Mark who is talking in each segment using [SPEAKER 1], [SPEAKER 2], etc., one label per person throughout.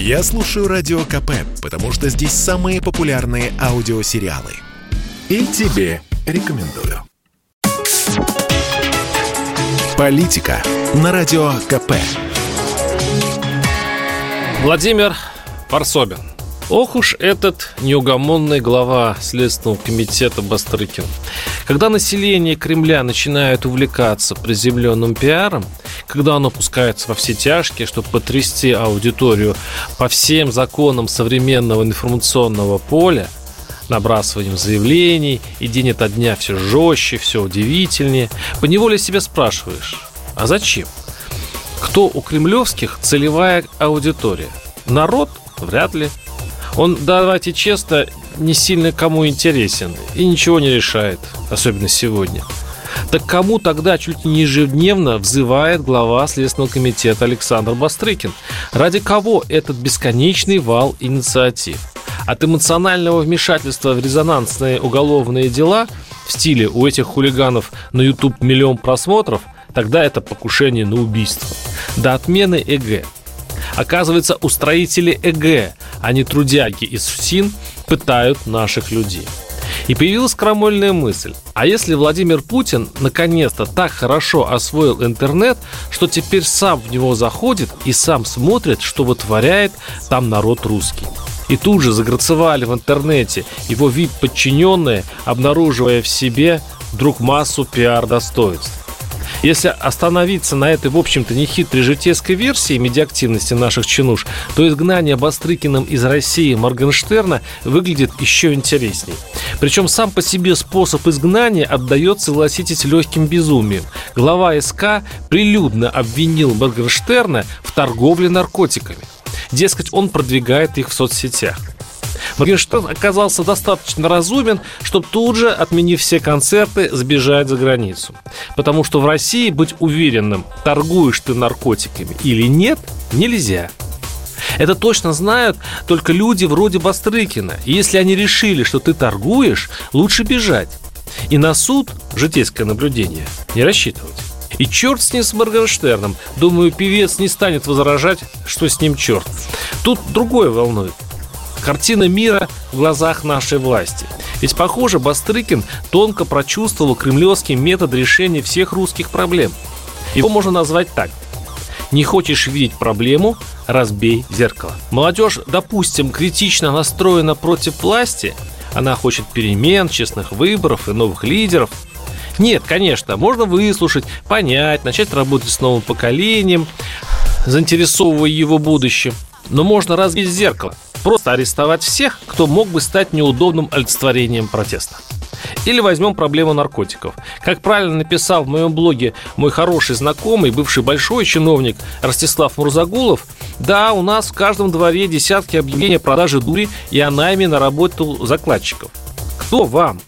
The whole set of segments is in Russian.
[SPEAKER 1] Я слушаю Радио КП, потому что здесь самые популярные аудиосериалы. И тебе рекомендую. Политика на Радио КП.
[SPEAKER 2] Владимир Варсобин. Ох уж этот неугомонный глава Следственного комитета Бастрыкин. Когда население Кремля начинает увлекаться приземленным пиаром, когда оно пускается во все тяжкие, чтобы потрясти аудиторию по всем законам современного информационного поля, набрасыванием заявлений, и день ото дня все жестче, все удивительнее, поневоле себя спрашиваешь, а зачем? Кто у кремлевских целевая аудитория? Народ? Вряд ли. Он, давайте честно, не сильно кому интересен и ничего не решает, особенно сегодня. Так кому тогда чуть не ежедневно взывает глава Следственного комитета Александр Бастрыкин? Ради кого этот бесконечный вал инициатив? От эмоционального вмешательства в резонансные уголовные дела в стиле у этих хулиганов на YouTube миллион просмотров, тогда это покушение на убийство. До отмены ЭГ. Оказывается, устроители ЭГ а не трудяги из ФСИН, пытают наших людей. И появилась крамольная мысль. А если Владимир Путин наконец-то так хорошо освоил интернет, что теперь сам в него заходит и сам смотрит, что вытворяет там народ русский? И тут же заграцевали в интернете его вид подчиненные, обнаруживая в себе вдруг массу пиар-достоинств. Если остановиться на этой, в общем-то, нехитрой житейской версии медиактивности наших чинуш, то изгнание Бастрыкиным из России Моргенштерна выглядит еще интересней. Причем сам по себе способ изгнания отдает, согласитесь, легким безумием. Глава СК прилюдно обвинил Моргенштерна в торговле наркотиками. Дескать, он продвигает их в соцсетях. Моргенштерн оказался достаточно разумен, чтобы тут же, отменив все концерты, сбежать за границу. Потому что в России быть уверенным, торгуешь ты наркотиками или нет, нельзя. Это точно знают только люди вроде Бастрыкина. И если они решили, что ты торгуешь, лучше бежать. И на суд, житейское наблюдение, не рассчитывать. И черт с ним с Моргенштерном. Думаю, певец не станет возражать, что с ним черт. Тут другое волнует картина мира в глазах нашей власти. Ведь, похоже, Бастрыкин тонко прочувствовал кремлевский метод решения всех русских проблем. Его можно назвать так. Не хочешь видеть проблему – разбей зеркало. Молодежь, допустим, критично настроена против власти, она хочет перемен, честных выборов и новых лидеров. Нет, конечно, можно выслушать, понять, начать работать с новым поколением, заинтересовывая его будущим. Но можно разбить зеркало – Просто арестовать всех, кто мог бы стать неудобным олицетворением протеста. Или возьмем проблему наркотиков. Как правильно написал в моем блоге мой хороший знакомый, бывший большой чиновник Ростислав Мурзагулов, да, у нас в каждом дворе десятки объявлений о продаже дури и о найме на работу закладчиков. Кто вам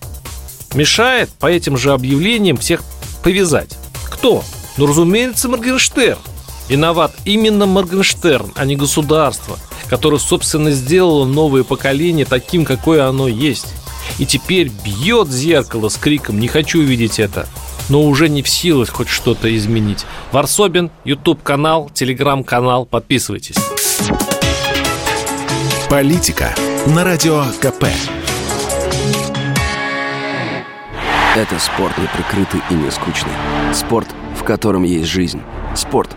[SPEAKER 2] мешает по этим же объявлениям всех повязать? Кто? Ну, разумеется, Моргенштерн. Виноват именно Моргенштерн, а не государство – которое, собственно, сделало новое поколение таким, какое оно есть. И теперь бьет зеркало с криком «Не хочу видеть это!» но уже не в силах хоть что-то изменить. Варсобин, YouTube-канал, Telegram-канал. Подписывайтесь.
[SPEAKER 1] Политика на Радио КП.
[SPEAKER 3] Это спорт не прикрытый и не скучный. Спорт, в котором есть жизнь. Спорт,